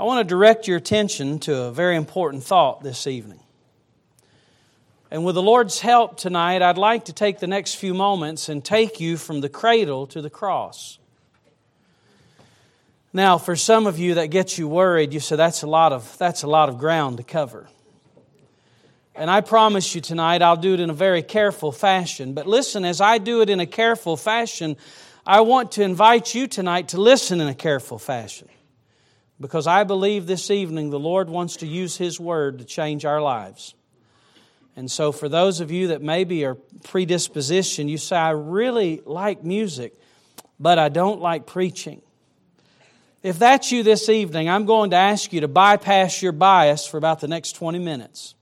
I want to direct your attention to a very important thought this evening. And with the Lord's help tonight, I'd like to take the next few moments and take you from the cradle to the cross. Now, for some of you that gets you worried, you say that's a lot of, that's a lot of ground to cover. And I promise you tonight I'll do it in a very careful fashion. But listen, as I do it in a careful fashion, I want to invite you tonight to listen in a careful fashion. Because I believe this evening the Lord wants to use His Word to change our lives. And so, for those of you that maybe are predisposition, you say, I really like music, but I don't like preaching. If that's you this evening, I'm going to ask you to bypass your bias for about the next 20 minutes.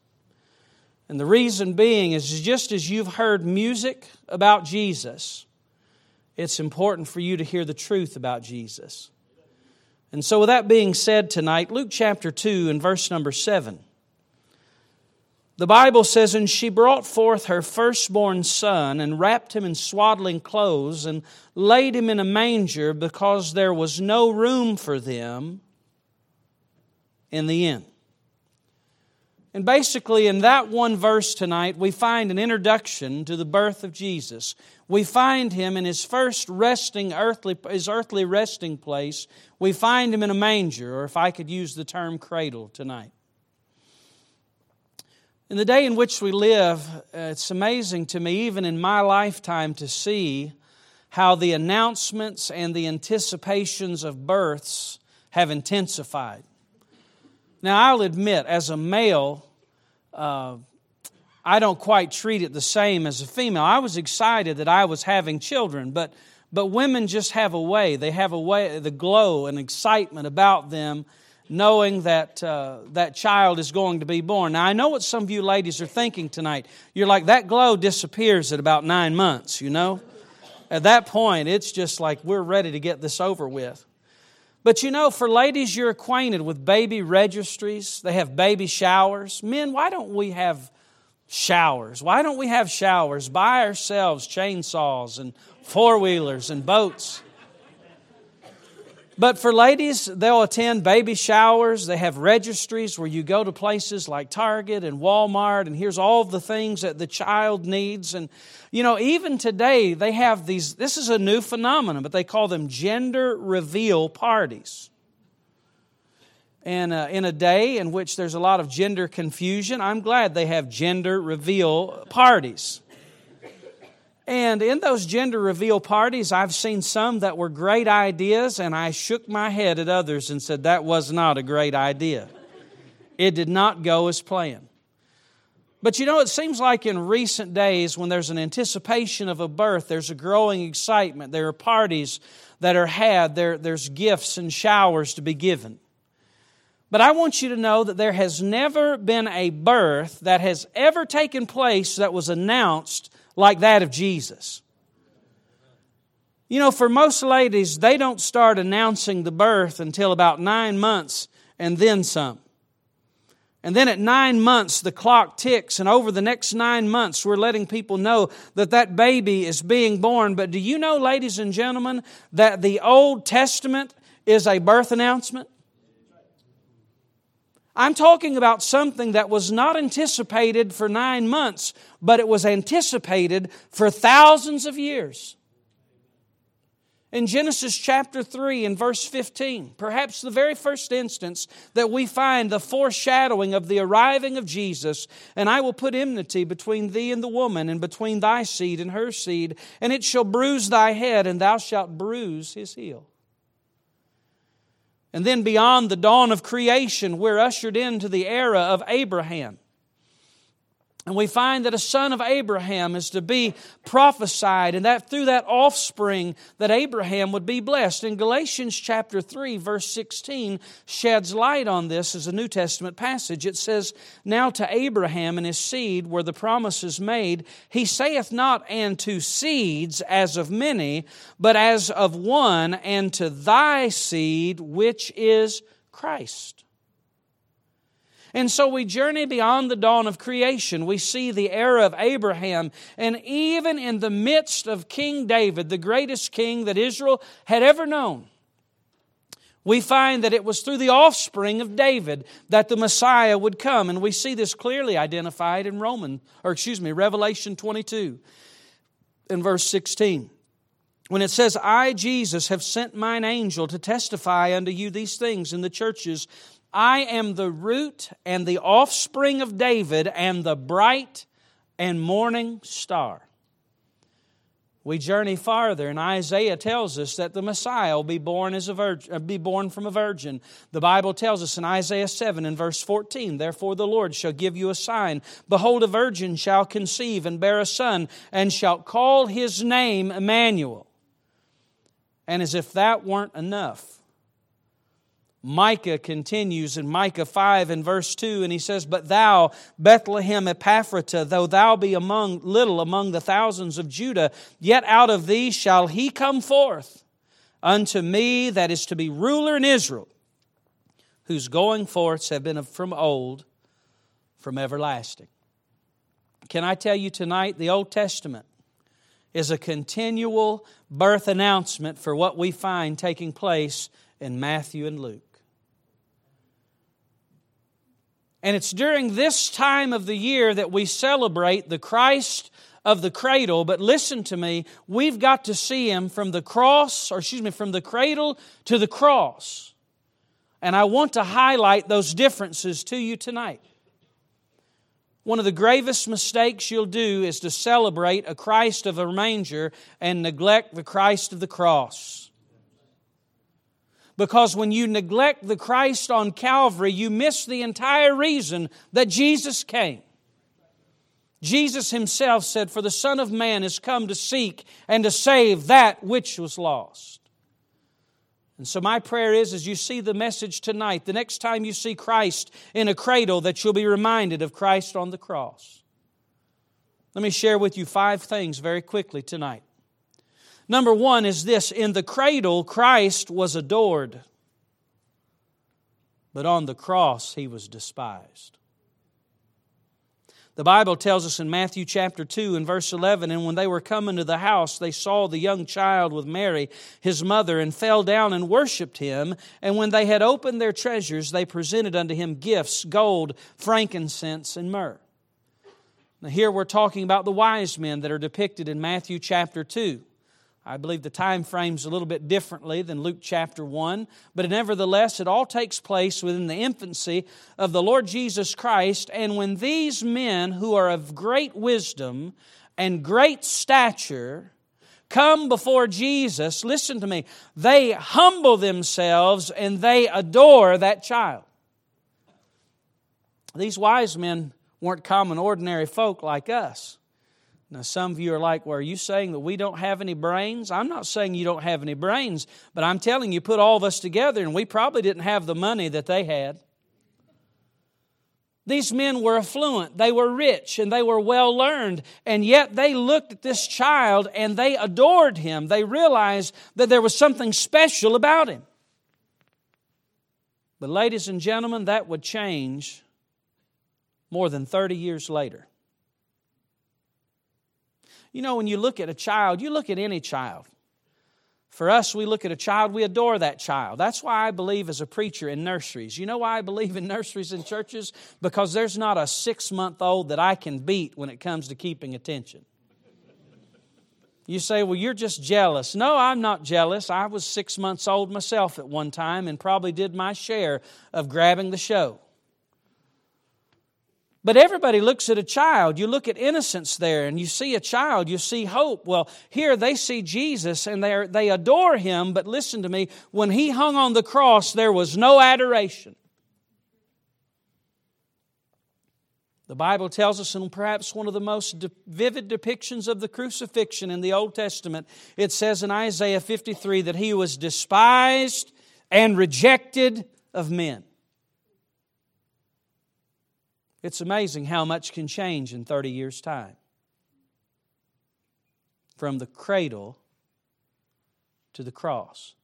And the reason being is just as you've heard music about Jesus, it's important for you to hear the truth about Jesus. And so, with that being said tonight, Luke chapter 2 and verse number 7. The Bible says, And she brought forth her firstborn son, and wrapped him in swaddling clothes, and laid him in a manger, because there was no room for them in the inn. And basically, in that one verse tonight, we find an introduction to the birth of Jesus. We find him in his first resting earthly, his earthly resting place. We find him in a manger, or if I could use the term cradle tonight. In the day in which we live, uh, it's amazing to me, even in my lifetime, to see how the announcements and the anticipations of births have intensified. Now, I'll admit, as a male, uh, I don't quite treat it the same as a female. I was excited that I was having children, but, but women just have a way. They have a way, the glow and excitement about them knowing that uh, that child is going to be born. Now, I know what some of you ladies are thinking tonight. You're like, that glow disappears at about nine months, you know? At that point, it's just like we're ready to get this over with. But you know, for ladies, you're acquainted with baby registries, they have baby showers. Men, why don't we have showers? Why don't we have showers by ourselves, chainsaws and four wheelers and boats? But for ladies, they'll attend baby showers. They have registries where you go to places like Target and Walmart, and here's all the things that the child needs. And, you know, even today, they have these, this is a new phenomenon, but they call them gender reveal parties. And uh, in a day in which there's a lot of gender confusion, I'm glad they have gender reveal parties. And in those gender reveal parties, I've seen some that were great ideas, and I shook my head at others and said, That was not a great idea. It did not go as planned. But you know, it seems like in recent days, when there's an anticipation of a birth, there's a growing excitement. There are parties that are had, there, there's gifts and showers to be given. But I want you to know that there has never been a birth that has ever taken place that was announced like that of Jesus. You know, for most ladies, they don't start announcing the birth until about nine months and then some. And then at nine months, the clock ticks, and over the next nine months, we're letting people know that that baby is being born. But do you know, ladies and gentlemen, that the Old Testament is a birth announcement? I'm talking about something that was not anticipated for nine months, but it was anticipated for thousands of years. In Genesis chapter 3 and verse 15, perhaps the very first instance that we find the foreshadowing of the arriving of Jesus, and I will put enmity between thee and the woman, and between thy seed and her seed, and it shall bruise thy head, and thou shalt bruise his heel. And then beyond the dawn of creation, we're ushered into the era of Abraham. And we find that a son of Abraham is to be prophesied, and that through that offspring that Abraham would be blessed. In Galatians chapter 3, verse 16, sheds light on this as a New Testament passage. It says, Now to Abraham and his seed were the promises made. He saith not, and to seeds as of many, but as of one, and to thy seed, which is Christ. And so we journey beyond the dawn of creation. We see the era of Abraham. And even in the midst of King David, the greatest king that Israel had ever known, we find that it was through the offspring of David that the Messiah would come. And we see this clearly identified in Roman, or excuse me, Revelation 22 in verse 16. When it says, I, Jesus, have sent mine angel to testify unto you these things in the churches, I am the root and the offspring of David and the bright and morning star. We journey farther, and Isaiah tells us that the Messiah will be born as a virgin, uh, be born from a virgin. The Bible tells us in Isaiah 7 and verse 14, Therefore the Lord shall give you a sign. Behold, a virgin shall conceive and bear a son, and shall call his name Emmanuel. And as if that weren't enough, Micah continues in Micah 5 and verse 2, and he says, But thou, Bethlehem Ephrathah, though thou be among little among the thousands of Judah, yet out of thee shall he come forth unto me that is to be ruler in Israel, whose going forths have been from old, from everlasting. Can I tell you tonight, the Old Testament is a continual birth announcement for what we find taking place in Matthew and Luke. And it's during this time of the year that we celebrate the Christ of the cradle. But listen to me, we've got to see him from the cross, or excuse me, from the cradle to the cross. And I want to highlight those differences to you tonight. One of the gravest mistakes you'll do is to celebrate a Christ of a manger and neglect the Christ of the cross. Because when you neglect the Christ on Calvary, you miss the entire reason that Jesus came. Jesus himself said, For the Son of Man is come to seek and to save that which was lost. And so, my prayer is as you see the message tonight, the next time you see Christ in a cradle, that you'll be reminded of Christ on the cross. Let me share with you five things very quickly tonight. Number one is this in the cradle, Christ was adored, but on the cross, he was despised. The Bible tells us in Matthew chapter 2 and verse 11, and when they were coming to the house, they saw the young child with Mary, his mother, and fell down and worshiped him. And when they had opened their treasures, they presented unto him gifts, gold, frankincense, and myrrh. Now, here we're talking about the wise men that are depicted in Matthew chapter 2. I believe the time frame's a little bit differently than Luke chapter 1, but nevertheless, it all takes place within the infancy of the Lord Jesus Christ. And when these men who are of great wisdom and great stature come before Jesus, listen to me, they humble themselves and they adore that child. These wise men weren't common, ordinary folk like us. Now, some of you are like, well, are you saying that we don't have any brains? I'm not saying you don't have any brains, but I'm telling you, put all of us together, and we probably didn't have the money that they had. These men were affluent, they were rich, and they were well learned, and yet they looked at this child and they adored him. They realized that there was something special about him. But, ladies and gentlemen, that would change more than 30 years later. You know, when you look at a child, you look at any child. For us, we look at a child, we adore that child. That's why I believe as a preacher in nurseries. You know why I believe in nurseries and churches? Because there's not a six month old that I can beat when it comes to keeping attention. You say, well, you're just jealous. No, I'm not jealous. I was six months old myself at one time and probably did my share of grabbing the show. But everybody looks at a child. You look at innocence there and you see a child, you see hope. Well, here they see Jesus and they, they adore him, but listen to me, when he hung on the cross, there was no adoration. The Bible tells us in perhaps one of the most vivid depictions of the crucifixion in the Old Testament, it says in Isaiah 53 that he was despised and rejected of men. It's amazing how much can change in 30 years' time. From the cradle to the cross.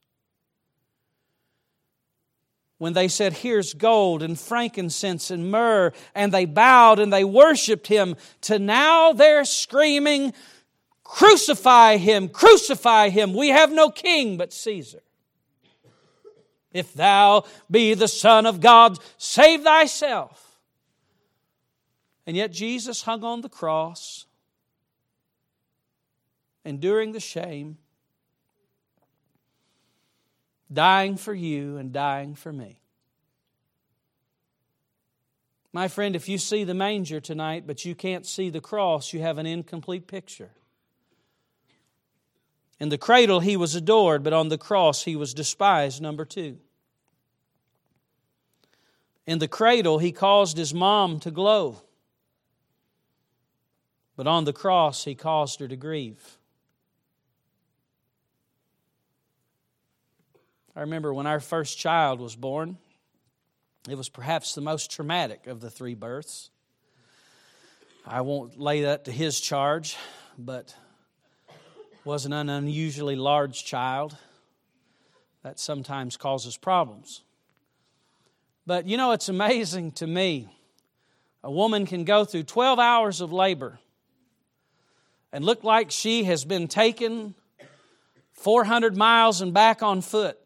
When they said, Here's gold and frankincense and myrrh, and they bowed and they worshiped him, to now they're screaming, Crucify him, crucify him. We have no king but Caesar. If thou be the Son of God, save thyself. And yet Jesus hung on the cross, enduring the shame, dying for you and dying for me. My friend, if you see the manger tonight, but you can't see the cross, you have an incomplete picture. In the cradle, he was adored, but on the cross, he was despised. Number two. In the cradle, he caused his mom to glow, but on the cross, he caused her to grieve. I remember when our first child was born, it was perhaps the most traumatic of the three births. I won't lay that to his charge, but was an unusually large child. That sometimes causes problems. But you know, it's amazing to me. A woman can go through 12 hours of labor and look like she has been taken 400 miles and back on foot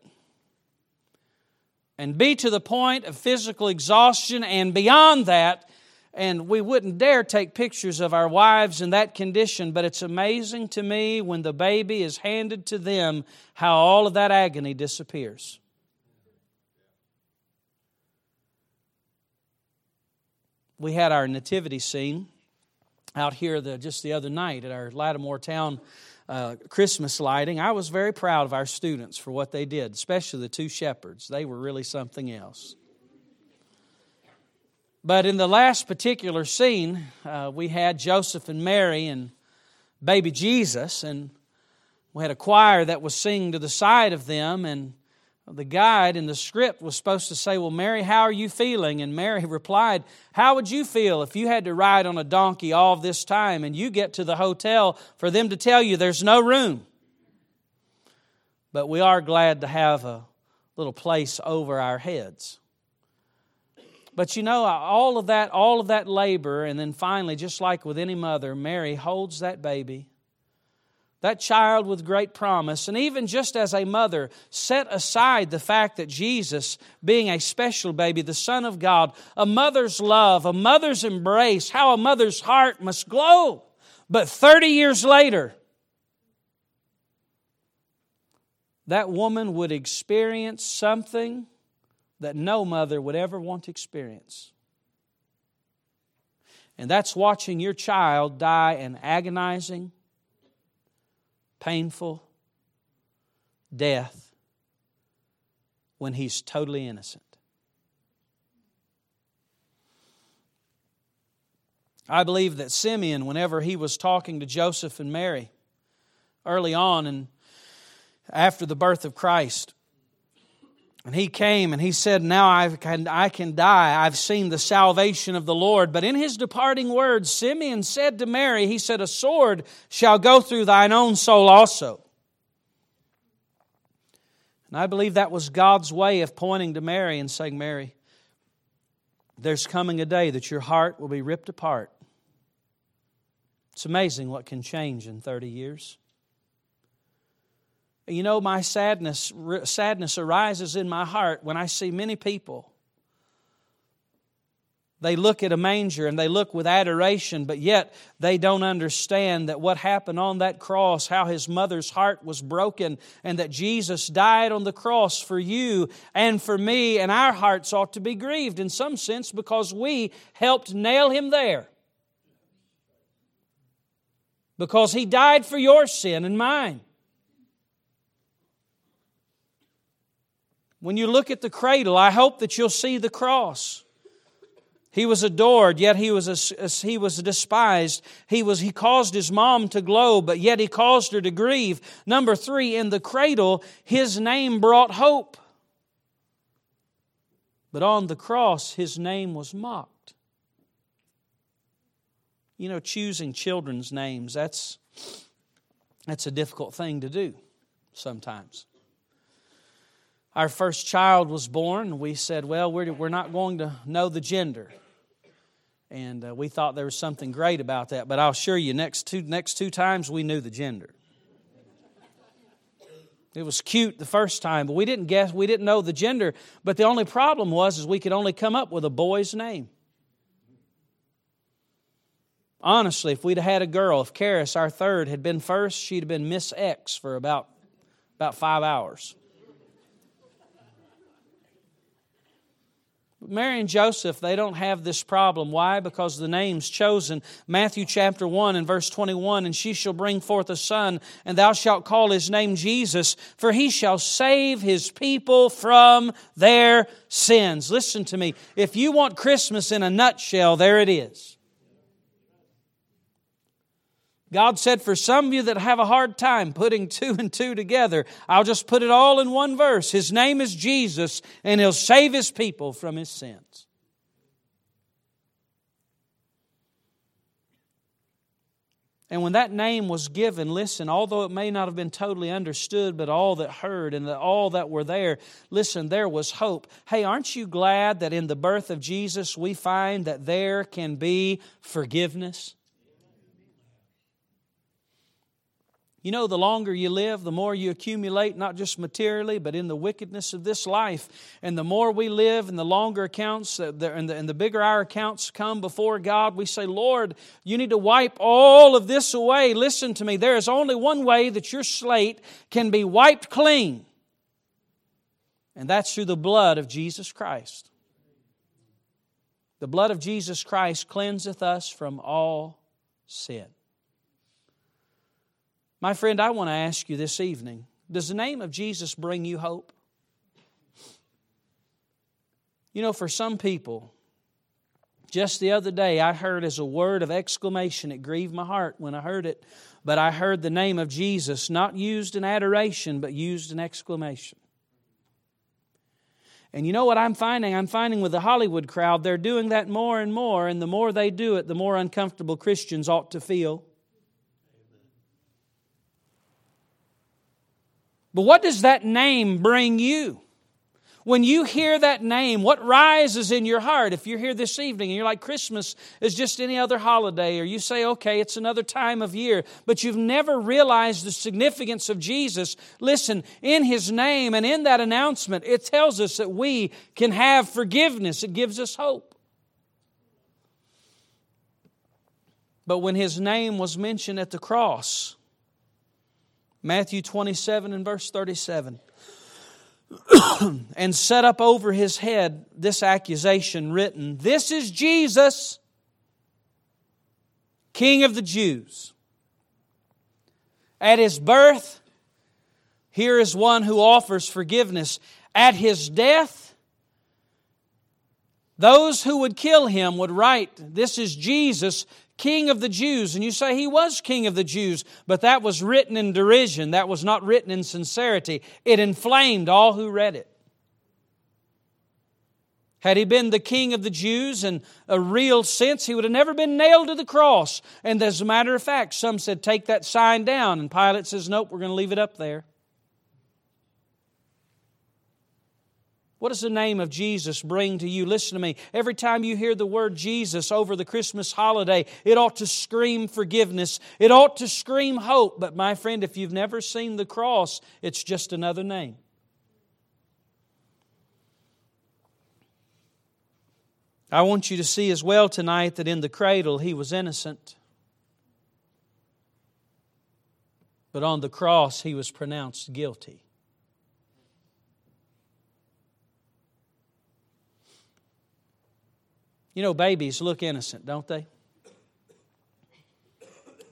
and be to the point of physical exhaustion and beyond that and we wouldn't dare take pictures of our wives in that condition, but it's amazing to me when the baby is handed to them how all of that agony disappears. We had our nativity scene out here the, just the other night at our Lattimore Town uh, Christmas lighting. I was very proud of our students for what they did, especially the two shepherds. They were really something else. But in the last particular scene, uh, we had Joseph and Mary and baby Jesus, and we had a choir that was singing to the side of them, and the guide in the script was supposed to say, Well, Mary, how are you feeling? And Mary replied, How would you feel if you had to ride on a donkey all this time and you get to the hotel for them to tell you there's no room? But we are glad to have a little place over our heads. But you know, all of that, all of that labor, and then finally, just like with any mother, Mary holds that baby, that child with great promise, and even just as a mother, set aside the fact that Jesus, being a special baby, the Son of God, a mother's love, a mother's embrace, how a mother's heart must glow. But 30 years later, that woman would experience something that no mother would ever want to experience. And that's watching your child die an agonizing, painful death when he's totally innocent. I believe that Simeon, whenever he was talking to Joseph and Mary early on and after the birth of Christ, and he came and he said, Now I can, I can die. I've seen the salvation of the Lord. But in his departing words, Simeon said to Mary, He said, A sword shall go through thine own soul also. And I believe that was God's way of pointing to Mary and saying, Mary, there's coming a day that your heart will be ripped apart. It's amazing what can change in 30 years. You know, my sadness, sadness arises in my heart when I see many people. They look at a manger and they look with adoration, but yet they don't understand that what happened on that cross, how his mother's heart was broken, and that Jesus died on the cross for you and for me, and our hearts ought to be grieved in some sense because we helped nail him there. Because he died for your sin and mine. When you look at the cradle, I hope that you'll see the cross. He was adored, yet he was, a, he was despised. He, was, he caused his mom to glow, but yet he caused her to grieve. Number three, in the cradle, his name brought hope. But on the cross, his name was mocked. You know, choosing children's names, that's, that's a difficult thing to do sometimes our first child was born, we said, Well, we're, we're not going to know the gender. And uh, we thought there was something great about that. But I'll assure you, next two, next two times we knew the gender. It was cute the first time, but we didn't guess, we didn't know the gender. But the only problem was is we could only come up with a boy's name. Honestly, if we'd had a girl, if Karis, our third, had been first, she'd have been Miss X for about, about five hours. Mary and Joseph, they don't have this problem. Why? Because the name's chosen. Matthew chapter 1 and verse 21 And she shall bring forth a son, and thou shalt call his name Jesus, for he shall save his people from their sins. Listen to me. If you want Christmas in a nutshell, there it is. God said, for some of you that have a hard time putting two and two together, I'll just put it all in one verse. His name is Jesus, and He'll save His people from His sins. And when that name was given, listen, although it may not have been totally understood, but all that heard and all that were there, listen, there was hope. Hey, aren't you glad that in the birth of Jesus we find that there can be forgiveness? You know, the longer you live, the more you accumulate, not just materially, but in the wickedness of this life. And the more we live, and the longer accounts, uh, and the, and the bigger our accounts come before God, we say, Lord, you need to wipe all of this away. Listen to me, there is only one way that your slate can be wiped clean, and that's through the blood of Jesus Christ. The blood of Jesus Christ cleanseth us from all sin. My friend, I want to ask you this evening does the name of Jesus bring you hope? You know, for some people, just the other day I heard as a word of exclamation, it grieved my heart when I heard it, but I heard the name of Jesus not used in adoration, but used in exclamation. And you know what I'm finding? I'm finding with the Hollywood crowd, they're doing that more and more, and the more they do it, the more uncomfortable Christians ought to feel. But what does that name bring you? When you hear that name, what rises in your heart? If you're here this evening and you're like, Christmas is just any other holiday, or you say, okay, it's another time of year, but you've never realized the significance of Jesus, listen, in His name and in that announcement, it tells us that we can have forgiveness. It gives us hope. But when His name was mentioned at the cross, Matthew 27 and verse 37. and set up over his head this accusation written This is Jesus, King of the Jews. At his birth, here is one who offers forgiveness. At his death, those who would kill him would write, This is Jesus, King of the Jews. And you say he was King of the Jews, but that was written in derision. That was not written in sincerity. It inflamed all who read it. Had he been the king of the Jews in a real sense, he would have never been nailed to the cross. And as a matter of fact, some said, Take that sign down. And Pilate says, Nope, we're going to leave it up there. What does the name of Jesus bring to you? Listen to me. Every time you hear the word Jesus over the Christmas holiday, it ought to scream forgiveness. It ought to scream hope. But my friend, if you've never seen the cross, it's just another name. I want you to see as well tonight that in the cradle he was innocent. But on the cross he was pronounced guilty. You know, babies look innocent, don't they?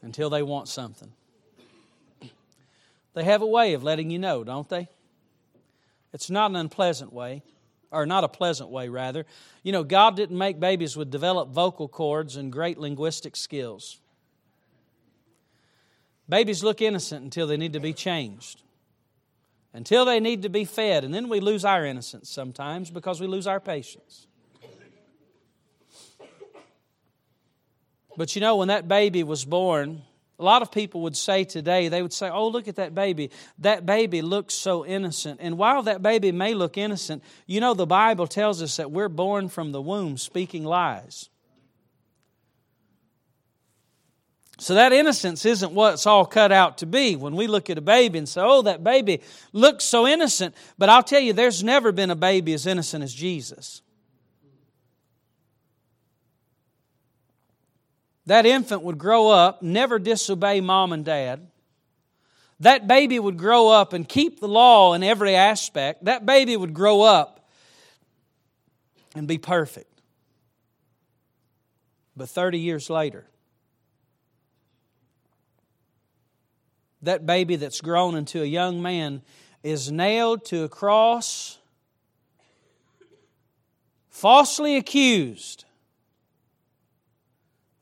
Until they want something. They have a way of letting you know, don't they? It's not an unpleasant way, or not a pleasant way, rather. You know, God didn't make babies with developed vocal cords and great linguistic skills. Babies look innocent until they need to be changed, until they need to be fed, and then we lose our innocence sometimes because we lose our patience. But you know, when that baby was born, a lot of people would say today, they would say, Oh, look at that baby. That baby looks so innocent. And while that baby may look innocent, you know, the Bible tells us that we're born from the womb speaking lies. So that innocence isn't what it's all cut out to be. When we look at a baby and say, oh, that baby looks so innocent. But I'll tell you, there's never been a baby as innocent as Jesus. That infant would grow up, never disobey mom and dad. That baby would grow up and keep the law in every aspect. That baby would grow up and be perfect. But 30 years later, that baby that's grown into a young man is nailed to a cross, falsely accused.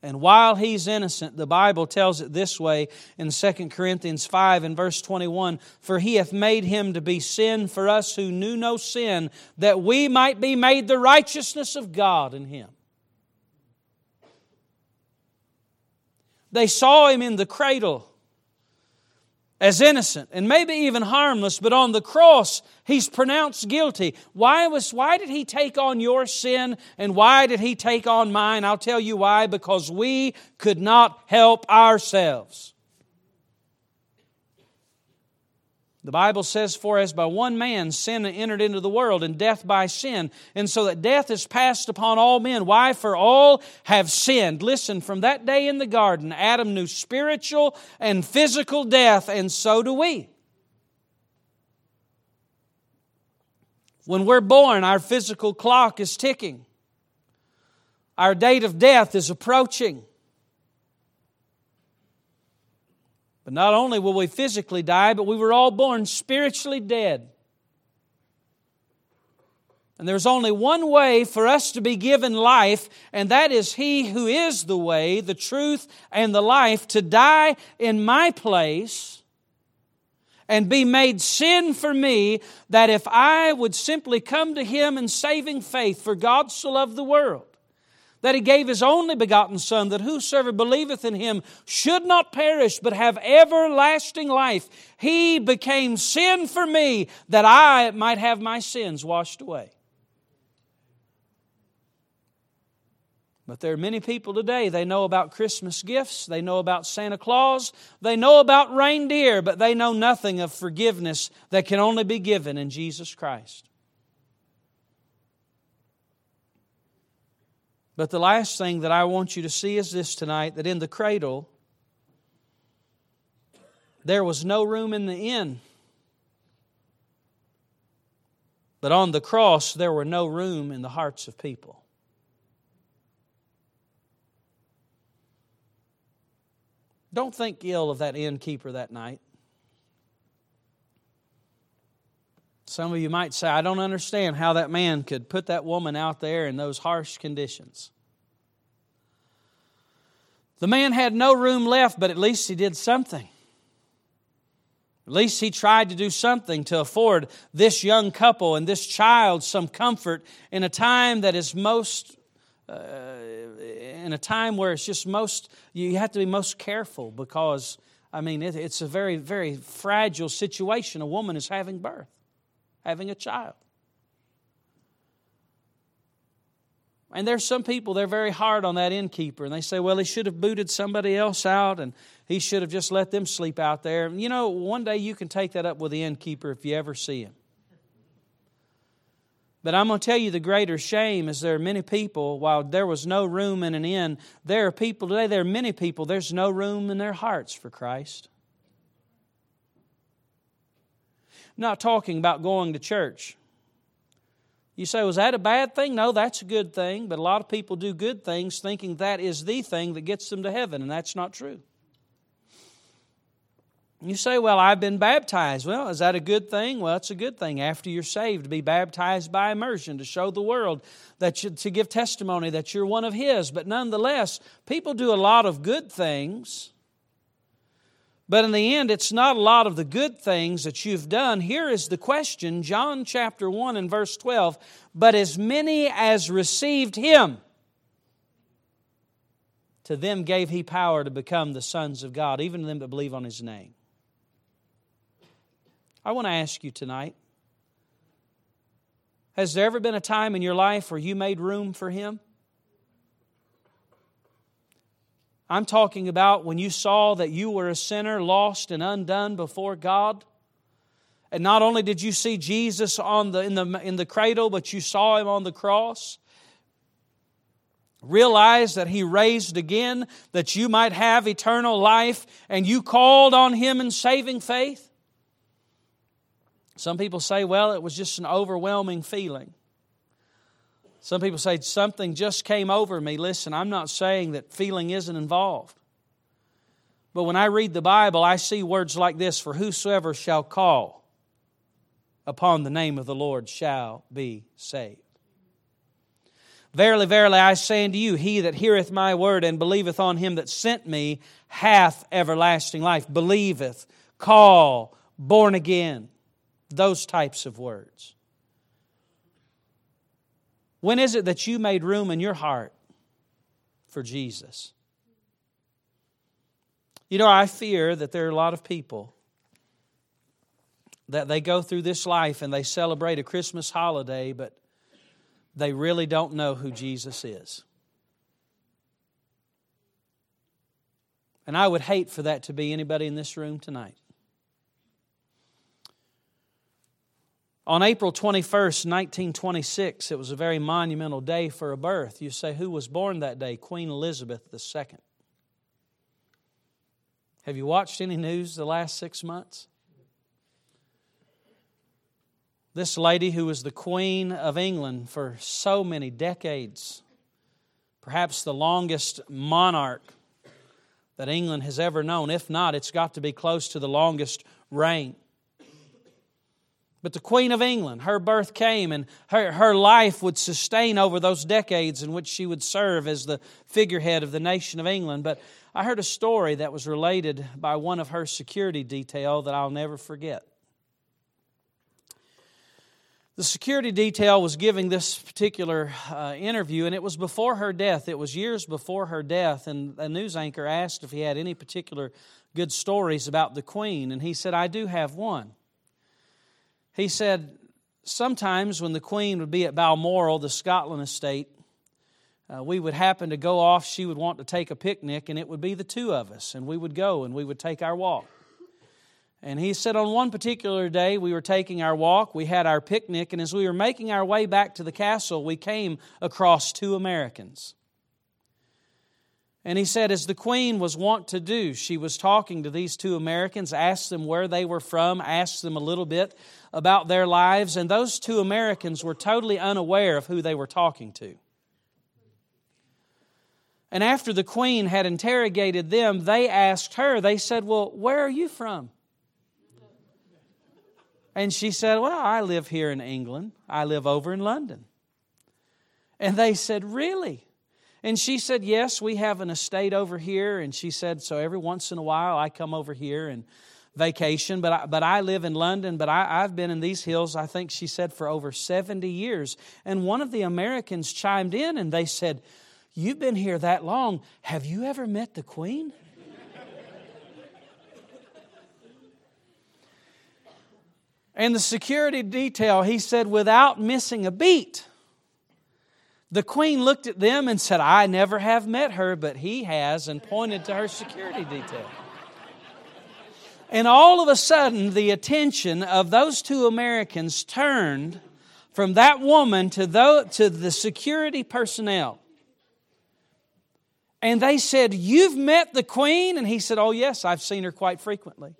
And while he's innocent, the Bible tells it this way in 2 Corinthians 5 and verse 21 For he hath made him to be sin for us who knew no sin, that we might be made the righteousness of God in him. They saw him in the cradle as innocent and maybe even harmless, but on the cross, he's pronounced guilty. Why, was, why did he take on your sin and why did he take on mine? I'll tell you why because we could not help ourselves. The Bible says, For as by one man sin entered into the world, and death by sin, and so that death is passed upon all men. Why? For all have sinned. Listen, from that day in the garden, Adam knew spiritual and physical death, and so do we. When we're born, our physical clock is ticking, our date of death is approaching. But not only will we physically die, but we were all born spiritually dead. And there's only one way for us to be given life, and that is He who is the way, the truth, and the life to die in my place and be made sin for me, that if I would simply come to Him in saving faith, for God so loved the world that he gave his only begotten Son, that whosoever believeth in him should not perish, but have everlasting life. He became sin for me, that I might have my sins washed away. But there are many people today, they know about Christmas gifts, they know about Santa Claus, they know about reindeer, but they know nothing of forgiveness that can only be given in Jesus Christ. But the last thing that I want you to see is this tonight that in the cradle, there was no room in the inn. But on the cross, there were no room in the hearts of people. Don't think ill of that innkeeper that night. Some of you might say, I don't understand how that man could put that woman out there in those harsh conditions. The man had no room left, but at least he did something. At least he tried to do something to afford this young couple and this child some comfort in a time that is most, uh, in a time where it's just most, you have to be most careful because, I mean, it, it's a very, very fragile situation. A woman is having birth having a child. And there's some people, they're very hard on that innkeeper, and they say, well, he should have booted somebody else out, and he should have just let them sleep out there. And you know, one day you can take that up with the innkeeper if you ever see him. But I'm going to tell you the greater shame is there are many people, while there was no room in an inn, there are people today, there are many people, there's no room in their hearts for Christ. Not talking about going to church. You say, was that a bad thing? No, that's a good thing. But a lot of people do good things thinking that is the thing that gets them to heaven, and that's not true. You say, well, I've been baptized. Well, is that a good thing? Well, it's a good thing after you're saved to be baptized by immersion to show the world that you, to give testimony that you're one of His. But nonetheless, people do a lot of good things but in the end, it's not a lot of the good things that you've done. Here is the question John chapter 1 and verse 12. But as many as received him, to them gave he power to become the sons of God, even to them that believe on his name. I want to ask you tonight Has there ever been a time in your life where you made room for him? I'm talking about when you saw that you were a sinner, lost and undone before God. And not only did you see Jesus on the, in, the, in the cradle, but you saw him on the cross. Realize that he raised again, that you might have eternal life, and you called on him in saving faith. Some people say, well, it was just an overwhelming feeling. Some people say, something just came over me. Listen, I'm not saying that feeling isn't involved. But when I read the Bible, I see words like this For whosoever shall call upon the name of the Lord shall be saved. Verily, verily, I say unto you, he that heareth my word and believeth on him that sent me hath everlasting life. Believeth, call, born again. Those types of words. When is it that you made room in your heart for Jesus? You know, I fear that there are a lot of people that they go through this life and they celebrate a Christmas holiday, but they really don't know who Jesus is. And I would hate for that to be anybody in this room tonight. On April 21st, 1926, it was a very monumental day for a birth. You say, who was born that day? Queen Elizabeth II. Have you watched any news the last six months? This lady, who was the Queen of England for so many decades, perhaps the longest monarch that England has ever known. If not, it's got to be close to the longest reign. But the Queen of England, her birth came and her, her life would sustain over those decades in which she would serve as the figurehead of the nation of England. But I heard a story that was related by one of her security detail that I'll never forget. The security detail was giving this particular uh, interview, and it was before her death. It was years before her death, and a news anchor asked if he had any particular good stories about the Queen, and he said, I do have one. He said, Sometimes when the Queen would be at Balmoral, the Scotland estate, uh, we would happen to go off. She would want to take a picnic, and it would be the two of us, and we would go and we would take our walk. And he said on one particular day, we were taking our walk, we had our picnic, and as we were making our way back to the castle, we came across two Americans. And he said, as the queen was wont to do, she was talking to these two Americans, asked them where they were from, asked them a little bit about their lives, and those two Americans were totally unaware of who they were talking to. And after the queen had interrogated them, they asked her, they said, Well, where are you from? And she said, Well, I live here in England. I live over in London. And they said, Really? And she said, Yes, we have an estate over here. And she said, So every once in a while I come over here and vacation, but I, but I live in London, but I, I've been in these hills, I think she said, for over 70 years. And one of the Americans chimed in and they said, You've been here that long. Have you ever met the Queen? And the security detail, he said, without missing a beat. The queen looked at them and said, I never have met her, but he has, and pointed to her security detail. And all of a sudden, the attention of those two Americans turned from that woman to the, security personnel. And they said, You've met the queen? And he said, Oh, yes, I've seen her quite frequently.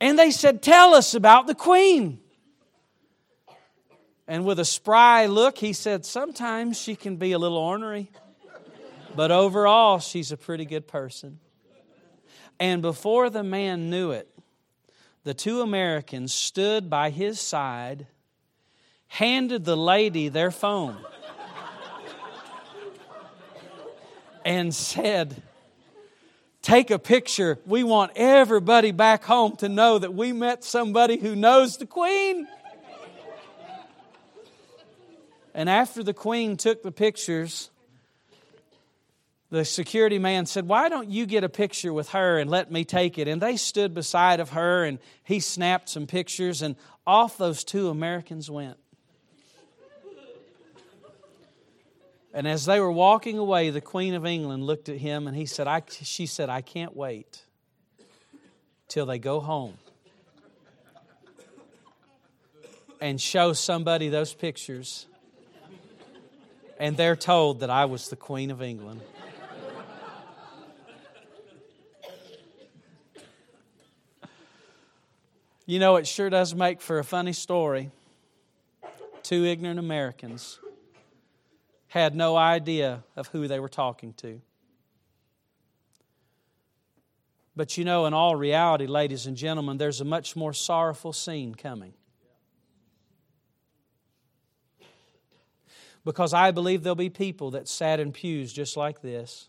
And they said, Tell us about the queen. And with a spry look, he said, Sometimes she can be a little ornery, but overall, she's a pretty good person. And before the man knew it, the two Americans stood by his side, handed the lady their phone, and said, take a picture. We want everybody back home to know that we met somebody who knows the Queen. And after the Queen took the pictures, the security man said, Why don't you get a picture with her and let me take it? And they stood beside of her and he snapped some pictures, and off those two Americans went. And as they were walking away, the Queen of England looked at him and he said, I, she said, I can't wait till they go home and show somebody those pictures and they're told that I was the Queen of England. You know, it sure does make for a funny story. Two ignorant Americans had no idea of who they were talking to. But you know, in all reality, ladies and gentlemen, there's a much more sorrowful scene coming. Because I believe there'll be people that sat in pews just like this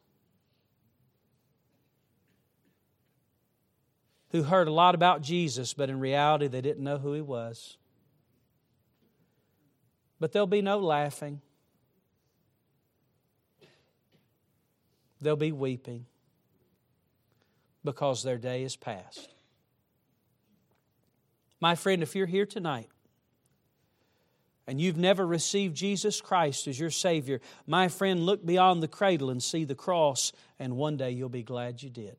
who heard a lot about Jesus, but in reality they didn't know who he was. But there'll be no laughing, there'll be weeping because their day is past. My friend, if you're here tonight and you've never received Jesus Christ as your Savior, my friend, look beyond the cradle and see the cross, and one day you'll be glad you did.